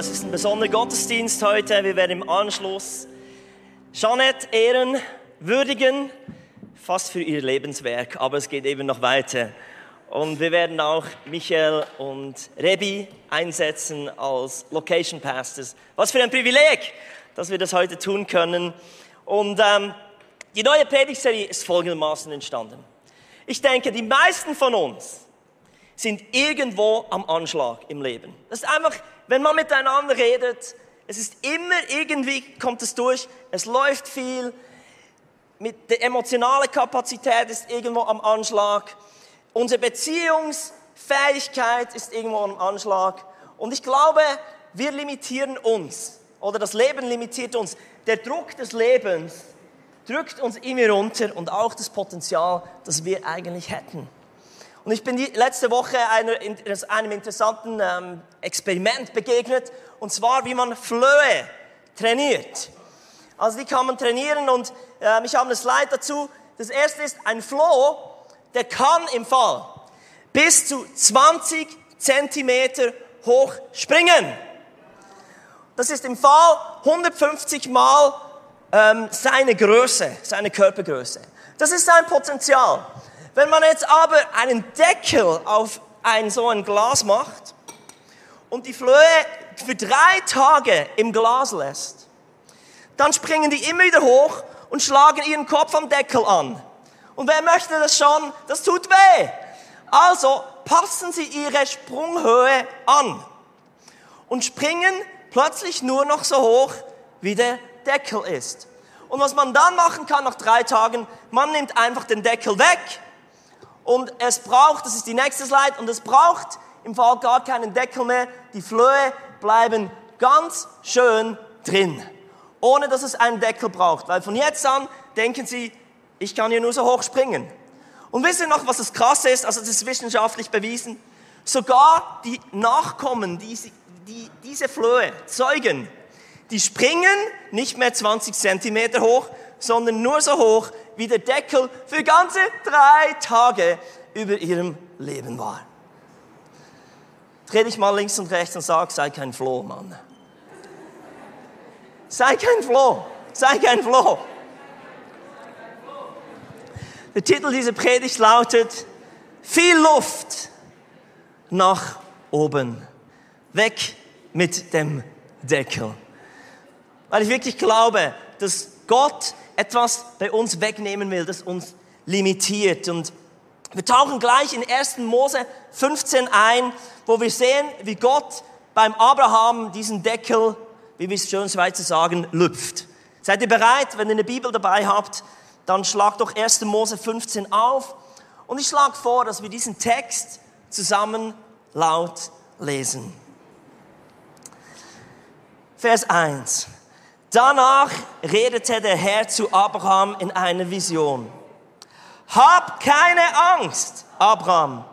es ist ein besonderer Gottesdienst heute. Wir werden im Anschluss Jeanette ehren, würdigen, fast für ihr Lebenswerk, aber es geht eben noch weiter. Und wir werden auch Michael und Rebi einsetzen als Location Pastors. Was für ein Privileg, dass wir das heute tun können. Und ähm, die neue Predigtserie ist folgendermaßen entstanden. Ich denke, die meisten von uns sind irgendwo am Anschlag im Leben. Das ist einfach, wenn man miteinander redet, es ist immer irgendwie, kommt es durch, es läuft viel, mit der emotionalen Kapazität ist irgendwo am Anschlag, unsere Beziehungsfähigkeit ist irgendwo am Anschlag und ich glaube, wir limitieren uns oder das Leben limitiert uns. Der Druck des Lebens drückt uns immer runter und auch das Potenzial, das wir eigentlich hätten. Und ich bin letzte Woche einer, einem interessanten ähm, Experiment begegnet, und zwar, wie man Flöhe trainiert. Also die kann man trainieren und äh, ich habe eine Slide dazu. Das erste ist, ein Floh, der kann im Fall bis zu 20 Zentimeter hoch springen. Das ist im Fall 150 Mal ähm, seine Größe, seine Körpergröße. Das ist sein Potenzial. Wenn man jetzt aber einen Deckel auf ein so ein Glas macht und die Flöhe für drei Tage im Glas lässt, dann springen die immer wieder hoch und schlagen ihren Kopf am Deckel an. Und wer möchte das schon? Das tut weh. Also passen Sie Ihre Sprunghöhe an und springen plötzlich nur noch so hoch, wie der Deckel ist. Und was man dann machen kann nach drei Tagen, man nimmt einfach den Deckel weg und es braucht, das ist die nächste Slide, und es braucht im Fall gar keinen Deckel mehr. Die Flöhe bleiben ganz schön drin, ohne dass es einen Deckel braucht. Weil von jetzt an denken sie, ich kann hier nur so hoch springen. Und wisst ihr noch, was das Krasse ist? Also das ist wissenschaftlich bewiesen. Sogar die Nachkommen, die, die diese Flöhe zeugen, die springen nicht mehr 20 Zentimeter hoch, sondern nur so hoch, wie der Deckel für ganze drei Tage über ihrem Leben war. Dreh dich mal links und rechts und sag, sei kein Floh, Mann. Sei kein Floh, sei kein Floh. Der Titel dieser Predigt lautet, viel Luft nach oben. Weg mit dem Deckel. Weil ich wirklich glaube, dass Gott etwas bei uns wegnehmen will, das uns limitiert. Und wir tauchen gleich in 1. Mose 15 ein, wo wir sehen, wie Gott beim Abraham diesen Deckel, wie wir es schön Schweizer sagen, lüpft. Seid ihr bereit? Wenn ihr eine Bibel dabei habt, dann schlagt doch 1. Mose 15 auf. Und ich schlage vor, dass wir diesen Text zusammen laut lesen. Vers 1. Danach redete der Herr zu Abraham in einer Vision. Hab keine Angst, Abraham.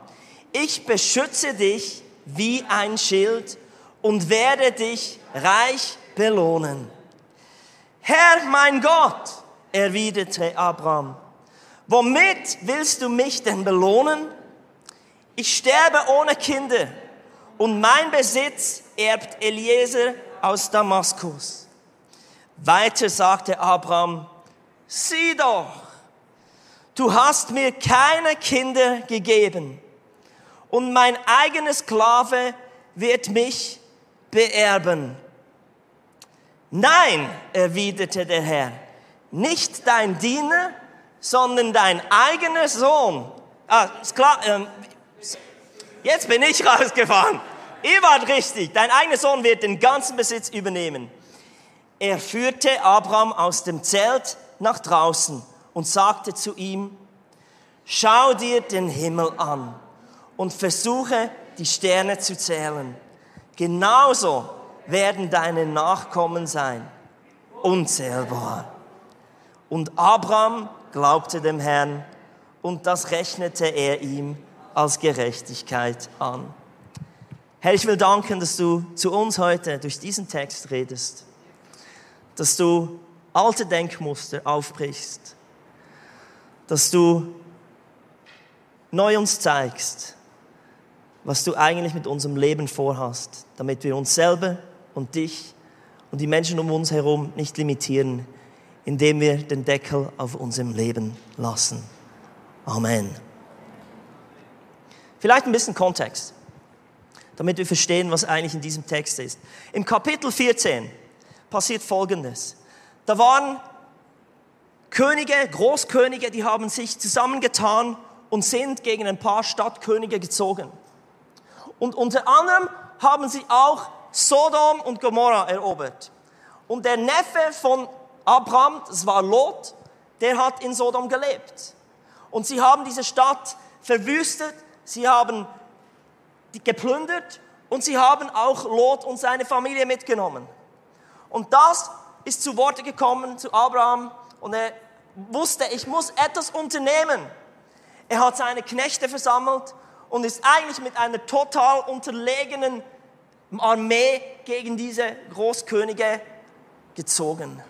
Ich beschütze dich wie ein Schild und werde dich reich belohnen. Herr mein Gott, erwiderte Abraham, womit willst du mich denn belohnen? Ich sterbe ohne Kinder und mein Besitz erbt Eliezer aus Damaskus. Weiter sagte Abraham, sieh doch, du hast mir keine Kinder gegeben und mein eigener Sklave wird mich beerben. Nein, erwiderte der Herr, nicht dein Diener, sondern dein eigener Sohn. Ah, Skla ähm, jetzt bin ich rausgefahren. Ihr wart richtig. Dein eigener Sohn wird den ganzen Besitz übernehmen. Er führte Abraham aus dem Zelt nach draußen und sagte zu ihm, schau dir den Himmel an und versuche die Sterne zu zählen. Genauso werden deine Nachkommen sein, unzählbar. Und Abraham glaubte dem Herrn und das rechnete er ihm als Gerechtigkeit an. Herr, ich will danken, dass du zu uns heute durch diesen Text redest dass du alte Denkmuster aufbrichst, dass du neu uns zeigst, was du eigentlich mit unserem Leben vorhast, damit wir uns selber und dich und die Menschen um uns herum nicht limitieren, indem wir den Deckel auf unserem Leben lassen. Amen. Vielleicht ein bisschen Kontext, damit wir verstehen, was eigentlich in diesem Text ist. Im Kapitel 14 passiert Folgendes. Da waren Könige, Großkönige, die haben sich zusammengetan und sind gegen ein paar Stadtkönige gezogen. Und unter anderem haben sie auch Sodom und Gomorra erobert. Und der Neffe von Abraham, das war Lot, der hat in Sodom gelebt. Und sie haben diese Stadt verwüstet, sie haben geplündert und sie haben auch Lot und seine Familie mitgenommen. Und das ist zu Worte gekommen zu Abraham und er wusste, ich muss etwas unternehmen. Er hat seine Knechte versammelt und ist eigentlich mit einer total unterlegenen Armee gegen diese Großkönige gezogen.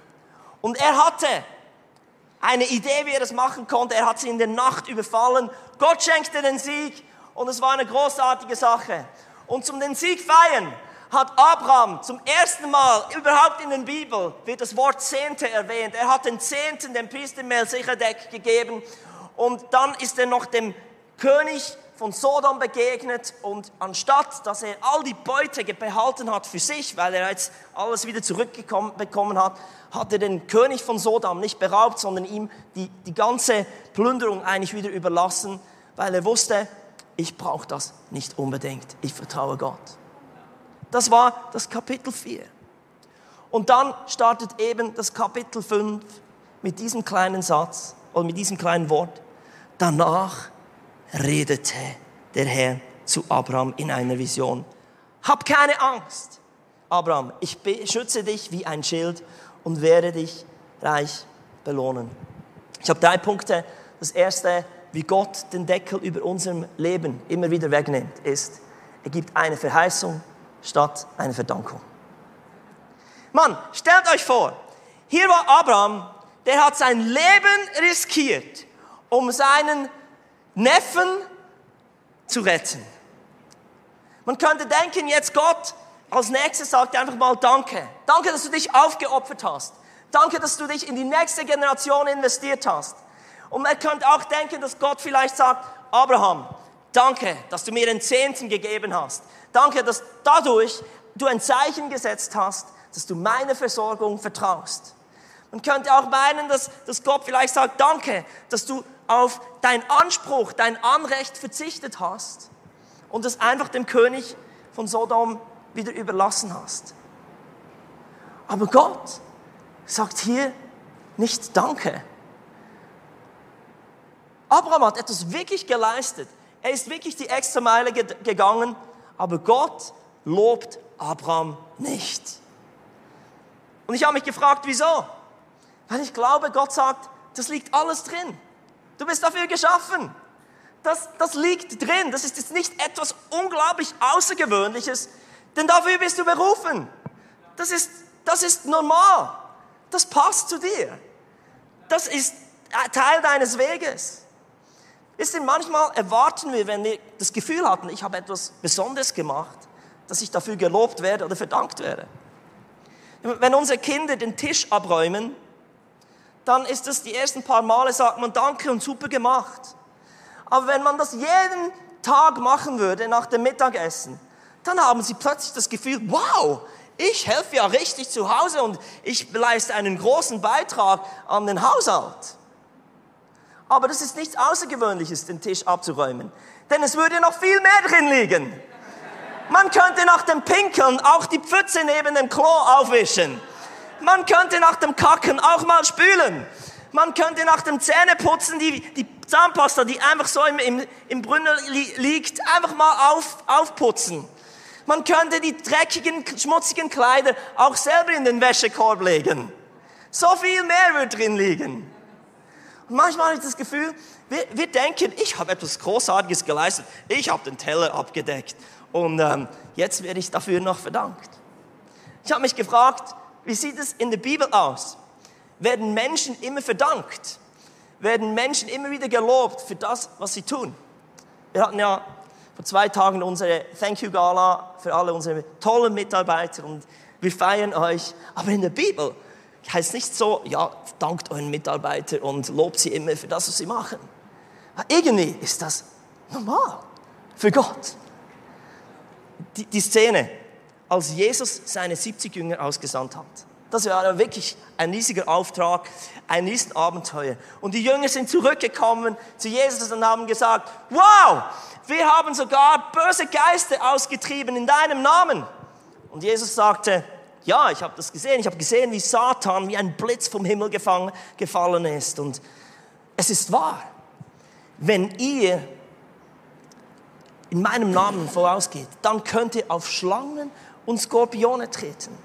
Und er hatte eine Idee, wie er das machen konnte. Er hat sie in der Nacht überfallen. Gott schenkte den Sieg und es war eine großartige Sache. Und zum den Sieg feiern hat Abraham zum ersten Mal überhaupt in der Bibel wird das Wort Zehnte erwähnt. Er hat den Zehnten dem Priester Melchizedek gegeben und dann ist er noch dem König von Sodom begegnet und anstatt, dass er all die Beute behalten hat für sich, weil er jetzt alles wieder zurückbekommen hat, hat er den König von Sodom nicht beraubt, sondern ihm die, die ganze Plünderung eigentlich wieder überlassen, weil er wusste, ich brauche das nicht unbedingt, ich vertraue Gott. Das war das Kapitel 4. Und dann startet eben das Kapitel 5 mit diesem kleinen Satz oder mit diesem kleinen Wort. Danach redete der Herr zu Abraham in einer Vision. Hab keine Angst, Abraham, ich beschütze dich wie ein Schild und werde dich reich belohnen. Ich habe drei Punkte. Das erste, wie Gott den Deckel über unserem Leben immer wieder wegnimmt, ist, er gibt eine Verheißung statt eine Verdankung. Mann, stellt euch vor, hier war Abraham, der hat sein Leben riskiert, um seinen Neffen zu retten. Man könnte denken, jetzt Gott als nächstes sagt einfach mal Danke. Danke, dass du dich aufgeopfert hast. Danke, dass du dich in die nächste Generation investiert hast. Und man könnte auch denken, dass Gott vielleicht sagt, Abraham, danke, dass du mir den Zehnten gegeben hast. Danke, dass dadurch du ein Zeichen gesetzt hast, dass du meine Versorgung vertraust. Man könnte auch meinen, dass, dass Gott vielleicht sagt, danke, dass du auf dein Anspruch, dein Anrecht verzichtet hast und es einfach dem König von Sodom wieder überlassen hast. Aber Gott sagt hier nicht Danke. Abraham hat etwas wirklich geleistet. Er ist wirklich die extra Meile gegangen, aber Gott lobt Abraham nicht. Und ich habe mich gefragt, wieso? Weil ich glaube, Gott sagt, das liegt alles drin. Du bist dafür geschaffen. Das, das liegt drin. Das ist jetzt nicht etwas unglaublich Außergewöhnliches, denn dafür bist du berufen. Das ist, das ist normal. Das passt zu dir. Das ist Teil deines Weges. Wisst ihr, manchmal erwarten wir, wenn wir das Gefühl hatten, ich habe etwas Besonderes gemacht, dass ich dafür gelobt werde oder verdankt werde. Wenn unsere Kinder den Tisch abräumen, dann ist das die ersten paar Male, sagt man Danke und super gemacht. Aber wenn man das jeden Tag machen würde nach dem Mittagessen, dann haben sie plötzlich das Gefühl, wow, ich helfe ja richtig zu Hause und ich leiste einen großen Beitrag an den Haushalt. Aber das ist nichts Außergewöhnliches, den Tisch abzuräumen, denn es würde noch viel mehr drin liegen. Man könnte nach dem Pinkeln auch die Pfütze neben dem Klo aufwischen. Man könnte nach dem Kacken auch mal spülen. Man könnte nach dem Zähneputzen die, die Zahnpasta, die einfach so im, im, im Brunnen li liegt, einfach mal auf, aufputzen. Man könnte die dreckigen, schmutzigen Kleider auch selber in den Wäschekorb legen. So viel mehr wird drin liegen. Manchmal habe ich das Gefühl, wir, wir denken, ich habe etwas Großartiges geleistet. Ich habe den Teller abgedeckt. Und ähm, jetzt werde ich dafür noch verdankt. Ich habe mich gefragt, wie sieht es in der Bibel aus? Werden Menschen immer verdankt? Werden Menschen immer wieder gelobt für das, was sie tun? Wir hatten ja vor zwei Tagen unsere Thank You Gala für alle unsere tollen Mitarbeiter und wir feiern euch. Aber in der Bibel heißt nicht so, ja, dankt euren Mitarbeitern und lobt sie immer für das, was sie machen. Irgendwie ist das normal für Gott. Die, die Szene, als Jesus seine 70 Jünger ausgesandt hat. Das war wirklich ein riesiger Auftrag, ein riesen Abenteuer. Und die Jünger sind zurückgekommen zu Jesus und haben gesagt, wow, wir haben sogar böse Geister ausgetrieben in deinem Namen. Und Jesus sagte, ja, ich habe das gesehen. Ich habe gesehen, wie Satan wie ein Blitz vom Himmel gefangen, gefallen ist. Und es ist wahr. Wenn ihr in meinem Namen vorausgeht, dann könnt ihr auf Schlangen und Skorpione treten.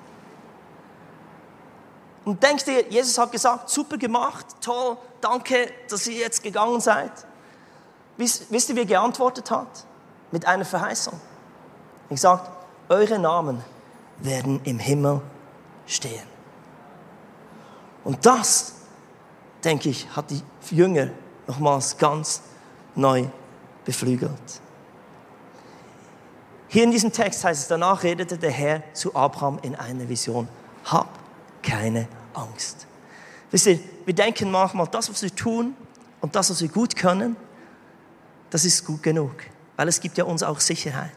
Und denkt ihr, Jesus hat gesagt, super gemacht, toll, danke, dass ihr jetzt gegangen seid. Wisst, wisst ihr, wie er geantwortet hat? Mit einer Verheißung. Ich sagt, eure Namen werden im Himmel stehen. Und das, denke ich, hat die Jünger nochmals ganz neu beflügelt. Hier in diesem Text heißt es, danach redete der Herr zu Abraham in einer Vision. Hab keine Angst. Wisst ihr, wir denken manchmal, das, was wir tun und das, was wir gut können, das ist gut genug, weil es gibt ja uns auch Sicherheit.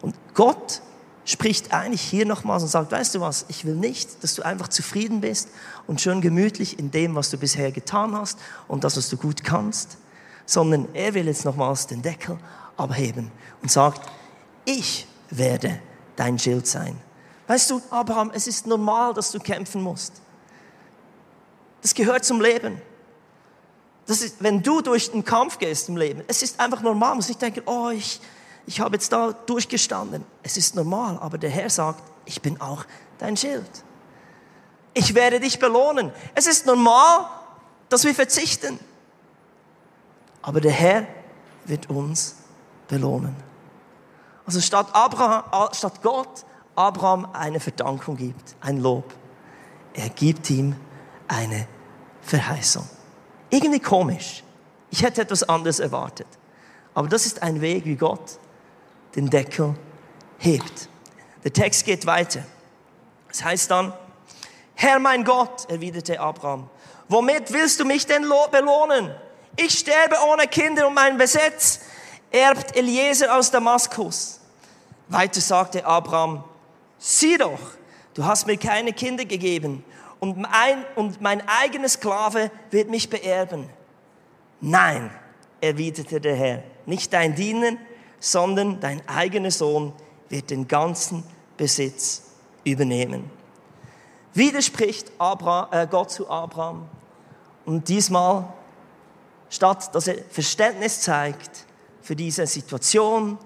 Und Gott spricht eigentlich hier nochmals und sagt, weißt du was, ich will nicht, dass du einfach zufrieden bist und schön gemütlich in dem, was du bisher getan hast und das, was du gut kannst, sondern er will jetzt nochmals den Deckel abheben und sagt, ich werde dein Schild sein. Weißt du, Abraham, es ist normal, dass du kämpfen musst. Das gehört zum Leben. Das ist, wenn du durch den Kampf gehst im Leben, es ist einfach normal. Man muss nicht denken, oh, ich, ich habe jetzt da durchgestanden. Es ist normal, aber der Herr sagt, ich bin auch dein Schild. Ich werde dich belohnen. Es ist normal, dass wir verzichten. Aber der Herr wird uns belohnen. Also statt, Abraham, statt Gott Abraham eine Verdankung gibt, ein Lob, er gibt ihm eine Verheißung. Irgendwie komisch. Ich hätte etwas anderes erwartet. Aber das ist ein Weg, wie Gott den Deckel hebt. Der Text geht weiter. Es heißt dann, Herr mein Gott, erwiderte Abraham, womit willst du mich denn belohnen? Ich sterbe ohne Kinder und mein Besitz erbt Eliezer aus Damaskus. Weiter sagte Abraham, sieh doch, du hast mir keine Kinder gegeben und mein, und mein eigener Sklave wird mich beerben. Nein, erwiderte der Herr, nicht dein Diener, sondern dein eigener Sohn wird den ganzen Besitz übernehmen. Widerspricht Abraham, äh, Gott zu Abraham und diesmal, statt dass er Verständnis zeigt, für diese Situation,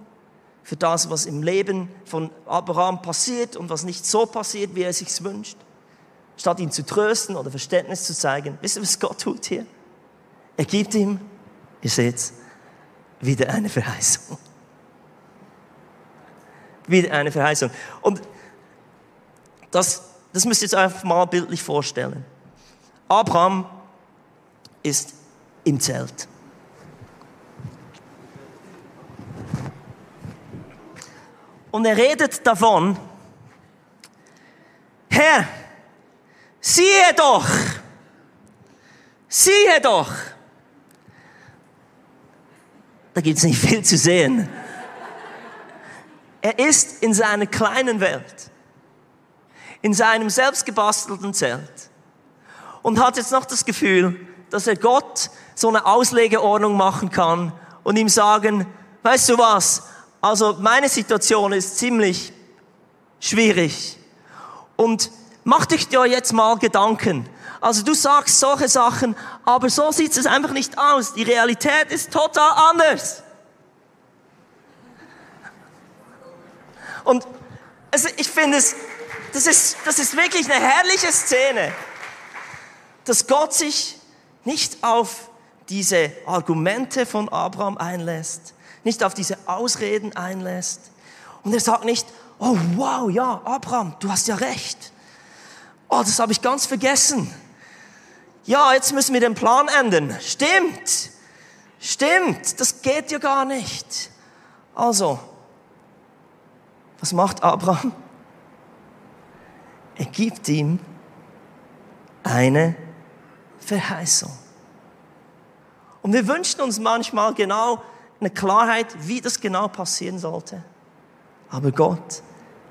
für das, was im Leben von Abraham passiert und was nicht so passiert, wie er sich wünscht. Statt ihn zu trösten oder Verständnis zu zeigen, wisst ihr, was Gott tut hier? Er gibt ihm, ihr seht wieder eine Verheißung. Wieder eine Verheißung. Und das, das müsst ihr jetzt einfach mal bildlich vorstellen. Abraham ist im Zelt. Und er redet davon, Herr, siehe doch, siehe doch. Da gibt es nicht viel zu sehen. Er ist in seiner kleinen Welt, in seinem selbstgebastelten Zelt und hat jetzt noch das Gefühl, dass er Gott so eine Auslegeordnung machen kann und ihm sagen, weißt du was, also meine Situation ist ziemlich schwierig. Und mach dich dir jetzt mal Gedanken. Also du sagst solche Sachen, aber so sieht es einfach nicht aus. Die Realität ist total anders. Und also ich finde es, das ist, das ist wirklich eine herrliche Szene, dass Gott sich nicht auf diese Argumente von Abraham einlässt, nicht auf diese Ausreden einlässt. Und er sagt nicht, oh wow, ja, Abraham, du hast ja recht. Oh, das habe ich ganz vergessen. Ja, jetzt müssen wir den Plan ändern. Stimmt, stimmt, das geht ja gar nicht. Also, was macht Abraham? er gibt ihm eine Verheißung. Und wir wünschen uns manchmal genau eine Klarheit, wie das genau passieren sollte. Aber Gott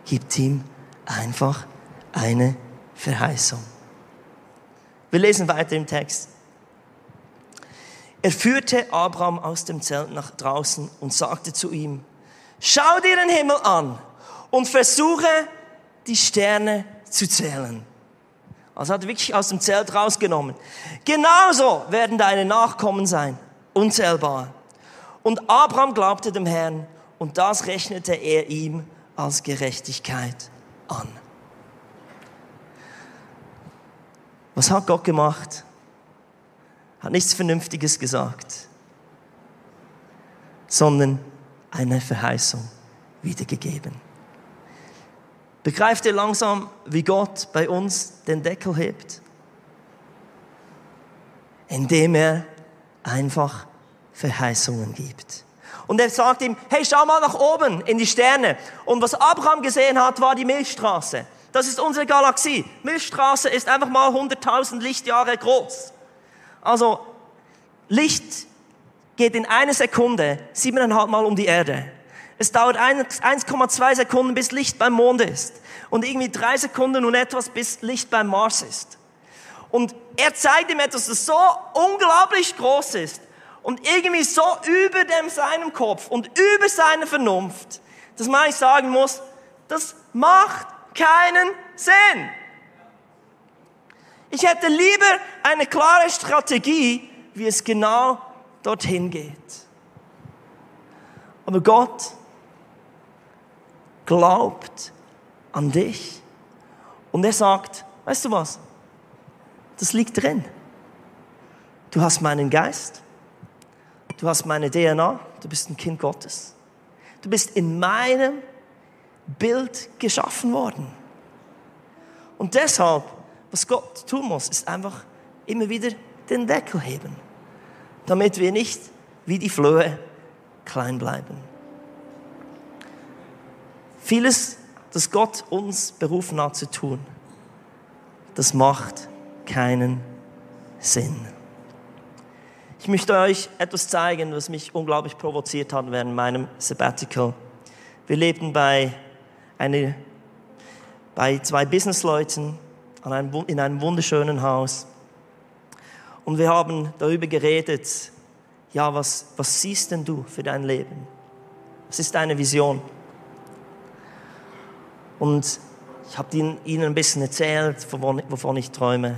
gibt ihm einfach eine Verheißung. Wir lesen weiter im Text. Er führte Abraham aus dem Zelt nach draußen und sagte zu ihm, schau dir den Himmel an und versuche die Sterne zu zählen. Also hat er wirklich aus dem Zelt rausgenommen. Genauso werden deine Nachkommen sein, unzählbar. Und Abraham glaubte dem Herrn und das rechnete er ihm als Gerechtigkeit an. Was hat Gott gemacht? Hat nichts Vernünftiges gesagt, sondern eine Verheißung wiedergegeben. Begreift ihr langsam, wie Gott bei uns den Deckel hebt? Indem er einfach Verheißungen gibt. Und er sagt ihm, hey, schau mal nach oben in die Sterne. Und was Abraham gesehen hat, war die Milchstraße. Das ist unsere Galaxie. Milchstraße ist einfach mal 100.000 Lichtjahre groß. Also Licht geht in einer Sekunde siebeneinhalb Mal um die Erde. Es dauert 1,2 Sekunden, bis Licht beim Mond ist. Und irgendwie drei Sekunden und etwas, bis Licht beim Mars ist. Und er zeigt ihm etwas, das so unglaublich groß ist und irgendwie so über dem seinem Kopf und über seine Vernunft, dass man eigentlich sagen muss, das macht keinen Sinn. Ich hätte lieber eine klare Strategie, wie es genau dorthin geht. Aber Gott glaubt an dich und er sagt, weißt du was, das liegt drin. Du hast meinen Geist, Du hast meine DNA, du bist ein Kind Gottes. Du bist in meinem Bild geschaffen worden. Und deshalb, was Gott tun muss, ist einfach immer wieder den Deckel heben, damit wir nicht wie die Flöhe klein bleiben. Vieles, das Gott uns berufen hat zu tun, das macht keinen Sinn. Ich möchte euch etwas zeigen, was mich unglaublich provoziert hat während meinem Sabbatical. Wir lebten bei, eine, bei zwei Businessleuten in einem wunderschönen Haus. Und wir haben darüber geredet, ja, was, was siehst denn du für dein Leben? Was ist deine Vision? Und ich habe ihnen ein bisschen erzählt, wovon ich träume.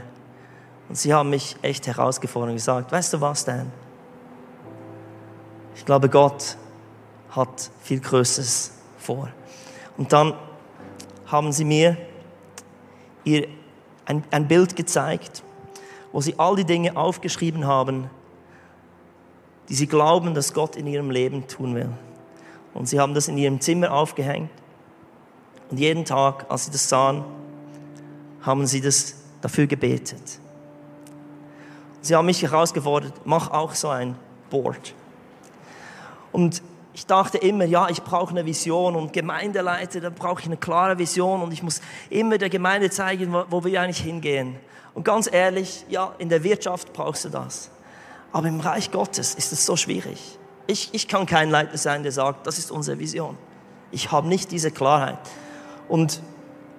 Und sie haben mich echt herausgefordert und gesagt, weißt du was, Dan? Ich glaube, Gott hat viel Größeres vor. Und dann haben sie mir ihr ein, ein Bild gezeigt, wo sie all die Dinge aufgeschrieben haben, die sie glauben, dass Gott in ihrem Leben tun will. Und sie haben das in ihrem Zimmer aufgehängt. Und jeden Tag, als sie das sahen, haben sie das dafür gebetet. Sie haben mich herausgefordert, mach auch so ein Board. Und ich dachte immer, ja, ich brauche eine Vision und Gemeindeleiter, da brauche ich eine klare Vision und ich muss immer der Gemeinde zeigen, wo, wo wir eigentlich hingehen. Und ganz ehrlich, ja, in der Wirtschaft brauchst du das. Aber im Reich Gottes ist es so schwierig. Ich, ich kann kein Leiter sein, der sagt, das ist unsere Vision. Ich habe nicht diese Klarheit. Und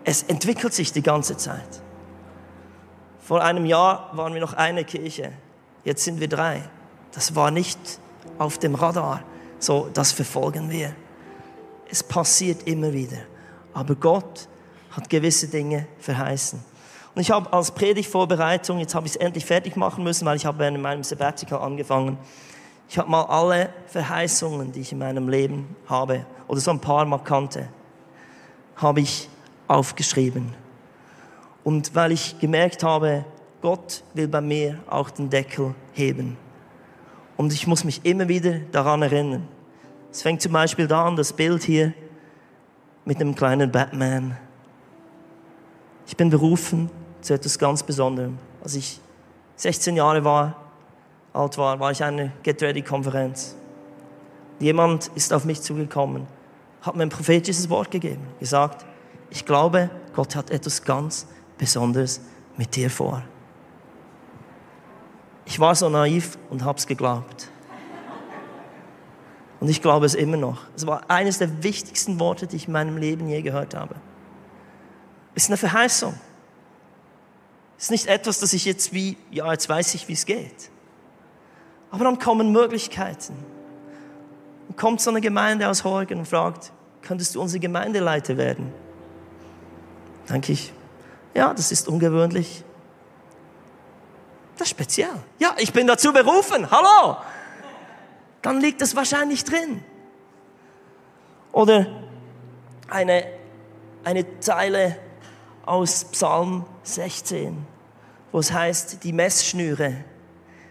es entwickelt sich die ganze Zeit. Vor einem Jahr waren wir noch eine Kirche, jetzt sind wir drei. Das war nicht auf dem Radar. So, das verfolgen wir. Es passiert immer wieder. Aber Gott hat gewisse Dinge verheißen. Und ich habe als Predigtvorbereitung, jetzt habe ich es endlich fertig machen müssen, weil ich habe in meinem Sabbatical angefangen. Ich habe mal alle Verheißungen, die ich in meinem Leben habe, oder so ein paar markante, habe ich aufgeschrieben. Und weil ich gemerkt habe, Gott will bei mir auch den Deckel heben. Und ich muss mich immer wieder daran erinnern. Es fängt zum Beispiel da an, das Bild hier mit einem kleinen Batman. Ich bin berufen zu etwas ganz Besonderem. Als ich 16 Jahre war, alt war, war ich eine Get Ready Konferenz. Jemand ist auf mich zugekommen, hat mir ein prophetisches Wort gegeben, gesagt, ich glaube, Gott hat etwas ganz Besonderes mit dir vor. Ich war so naiv und habe es geglaubt. Und ich glaube es immer noch. Es war eines der wichtigsten Worte, die ich in meinem Leben je gehört habe. Es ist eine Verheißung. Es ist nicht etwas, das ich jetzt wie, ja, jetzt weiß ich, wie es geht. Aber dann kommen Möglichkeiten. Und kommt so eine Gemeinde aus Horgen und fragt, könntest du unser Gemeindeleiter werden? Denke ich, ja, das ist ungewöhnlich. Das ist speziell. Ja, ich bin dazu berufen. Hallo. Dann liegt es wahrscheinlich drin. Oder eine, eine Zeile aus Psalm 16, wo es heißt, die Messschnüre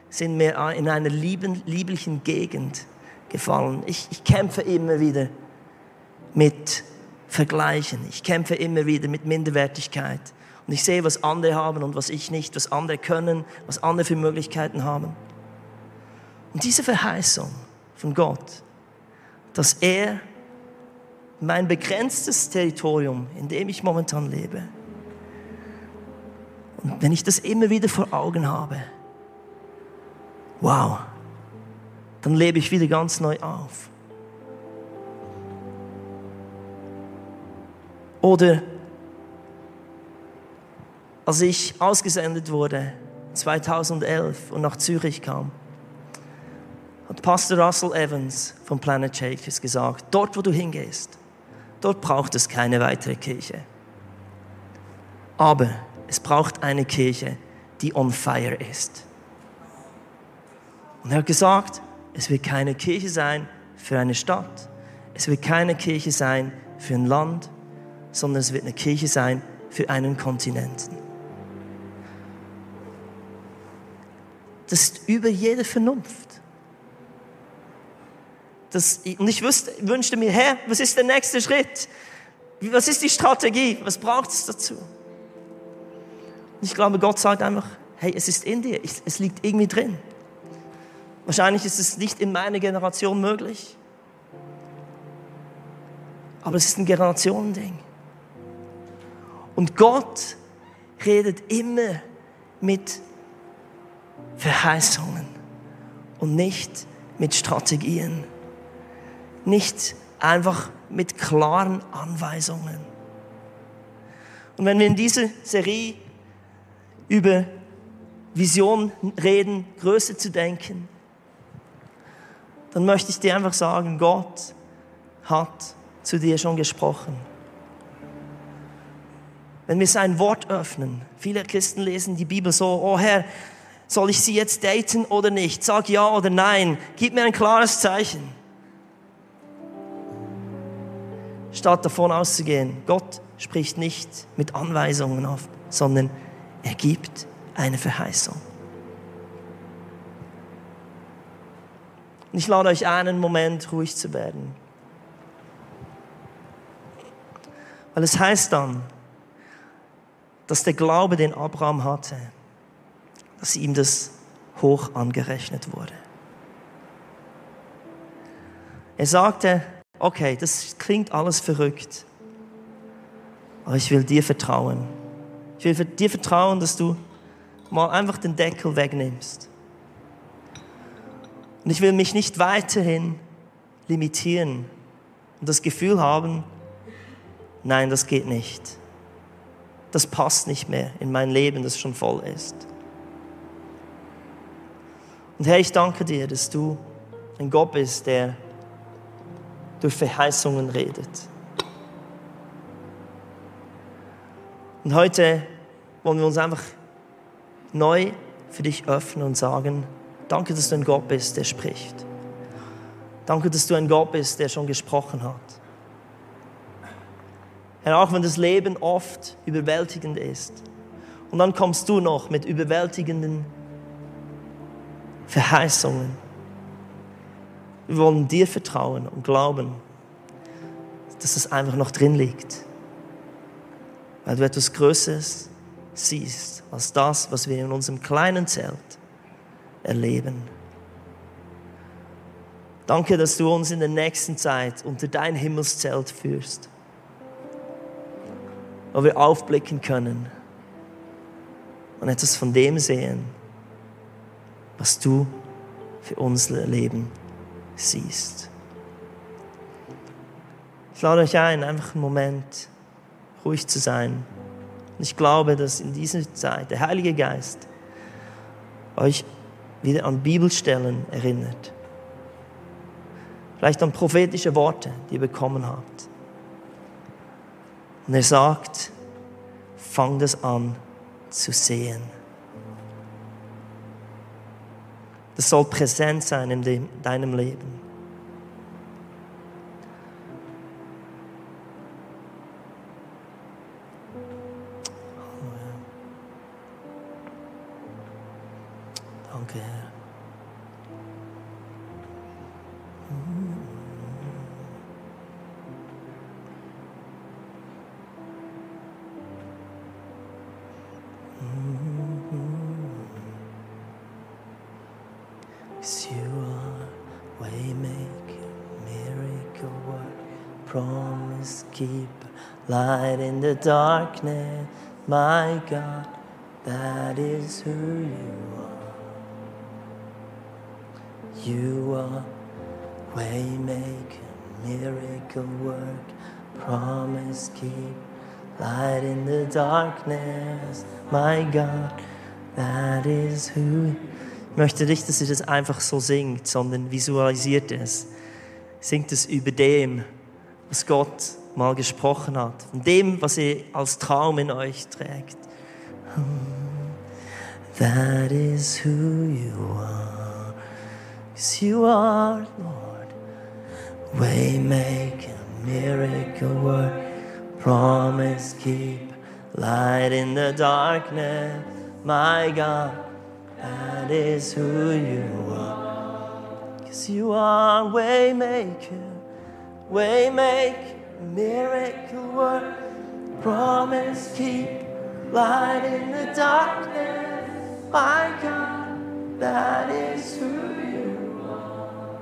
sind mir in einer lieben, lieblichen Gegend gefallen. Ich, ich kämpfe immer wieder mit Vergleichen. Ich kämpfe immer wieder mit Minderwertigkeit. Und ich sehe, was andere haben und was ich nicht, was andere können, was andere für Möglichkeiten haben. Und diese Verheißung von Gott, dass er mein begrenztes Territorium, in dem ich momentan lebe, und wenn ich das immer wieder vor Augen habe, wow, dann lebe ich wieder ganz neu auf. Oder als ich ausgesendet wurde, 2011 und nach Zürich kam, hat Pastor Russell Evans von Planet Shakers gesagt, dort wo du hingehst, dort braucht es keine weitere Kirche. Aber es braucht eine Kirche, die on fire ist. Und er hat gesagt, es wird keine Kirche sein für eine Stadt, es wird keine Kirche sein für ein Land, sondern es wird eine Kirche sein für einen Kontinenten. Das ist über jede Vernunft. Das, und ich wüsste, wünschte mir, Herr, was ist der nächste Schritt? Was ist die Strategie? Was braucht es dazu? Und ich glaube, Gott sagt einfach, hey, es ist in dir, es liegt irgendwie drin. Wahrscheinlich ist es nicht in meiner Generation möglich, aber es ist ein Generationending. Und Gott redet immer mit Verheißungen und nicht mit Strategien, nicht einfach mit klaren Anweisungen. Und wenn wir in dieser Serie über Vision reden, Größe zu denken, dann möchte ich dir einfach sagen, Gott hat zu dir schon gesprochen. Wenn wir sein Wort öffnen, viele Christen lesen die Bibel so, oh Herr, soll ich sie jetzt daten oder nicht? Sag ja oder nein. Gib mir ein klares Zeichen. Statt davon auszugehen, Gott spricht nicht mit Anweisungen auf, sondern er gibt eine Verheißung. Und ich lade euch ein, einen Moment ruhig zu werden. Weil es heißt dann, dass der Glaube, den Abraham hatte, dass ihm das hoch angerechnet wurde. Er sagte, okay, das klingt alles verrückt, aber ich will dir vertrauen. Ich will dir vertrauen, dass du mal einfach den Deckel wegnimmst. Und ich will mich nicht weiterhin limitieren und das Gefühl haben, nein, das geht nicht. Das passt nicht mehr in mein Leben, das schon voll ist. Und Herr, ich danke dir, dass du ein Gott bist, der durch Verheißungen redet. Und heute wollen wir uns einfach neu für dich öffnen und sagen, danke, dass du ein Gott bist, der spricht. Danke, dass du ein Gott bist, der schon gesprochen hat. Herr, auch wenn das Leben oft überwältigend ist. Und dann kommst du noch mit überwältigenden Verheißungen. Wir wollen dir vertrauen und glauben, dass es einfach noch drin liegt. Weil du etwas Größeres siehst als das, was wir in unserem kleinen Zelt erleben. Danke, dass du uns in der nächsten Zeit unter dein Himmelszelt führst. wo wir aufblicken können und etwas von dem sehen, was du für unser Leben siehst. Ich lade euch ein, einfach einen Moment ruhig zu sein. Und ich glaube, dass in dieser Zeit der Heilige Geist euch wieder an Bibelstellen erinnert. Vielleicht an prophetische Worte, die ihr bekommen habt. Und er sagt, fang das an zu sehen. Das soll präsent sein in deinem Leben. Promise keep, light in the darkness, my God, that is who you are. You are waymaker, miracle work, promise keep, light in the darkness, my God, that is who Ich möchte nicht, dass ihr das einfach so singt, sondern visualisiert es. Singt es über dem, was Gott mal gesprochen hat, von dem, was ihr als Traum in euch trägt. That is who you are. Cause you are, Lord. Waymaker, miracle work, promise keep, light in the darkness, my God. That is who you are. Cause you are waymaker, waymaker, miracle work, promise keep, light in the darkness, my God, that is who you are.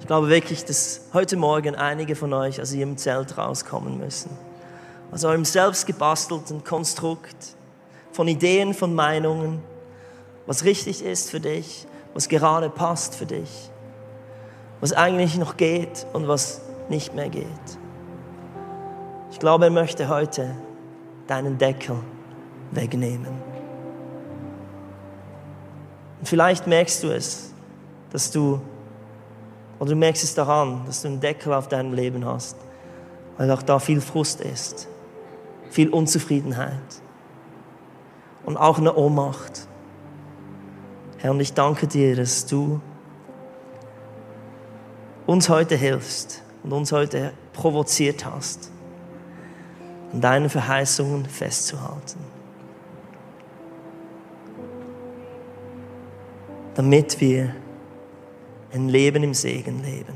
Ich glaube wirklich, dass heute Morgen einige von euch aus ihrem Zelt rauskommen müssen. Aus eurem selbst gebastelten Konstrukt von Ideen, von Meinungen, was richtig ist für dich, was gerade passt für dich, was eigentlich noch geht und was nicht mehr geht. Ich glaube, er möchte heute deinen Deckel wegnehmen. Und vielleicht merkst du es, dass du, oder du merkst es daran, dass du einen Deckel auf deinem Leben hast, weil auch da viel Frust ist, viel Unzufriedenheit und auch eine Ohnmacht. Herr, und ich danke dir, dass du uns heute hilfst und uns heute provoziert hast, an deinen Verheißungen festzuhalten. Damit wir ein Leben im Segen leben.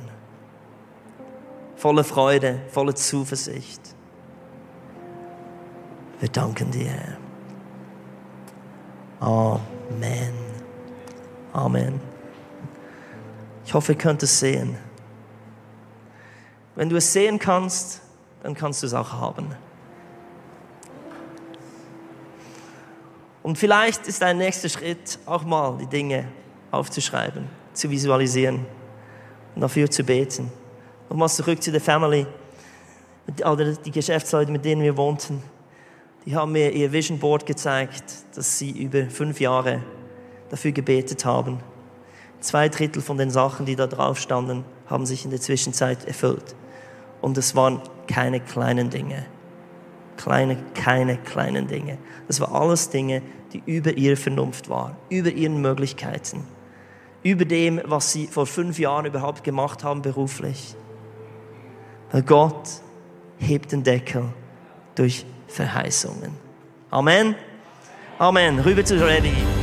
Voller Freude, voller Zuversicht. Wir danken dir, Herr. Amen. Amen. Ich hoffe, ihr könnt es sehen. Wenn du es sehen kannst, dann kannst du es auch haben. Und vielleicht ist dein nächster Schritt auch mal die Dinge aufzuschreiben, zu visualisieren und dafür zu beten. Nochmals zurück zu der Family, oder die Geschäftsleute, mit denen wir wohnten. Die haben mir ihr Vision Board gezeigt, dass sie über fünf Jahre dafür gebetet haben. Zwei Drittel von den Sachen, die da drauf standen, haben sich in der Zwischenzeit erfüllt. Und es waren keine kleinen Dinge. Kleine, keine kleinen Dinge. Das waren alles Dinge, die über ihre Vernunft waren, über ihren Möglichkeiten, über dem, was sie vor fünf Jahren überhaupt gemacht haben beruflich. Weil Gott hebt den Deckel durch Verheißungen. Amen. Amen. Rüber zu Ready.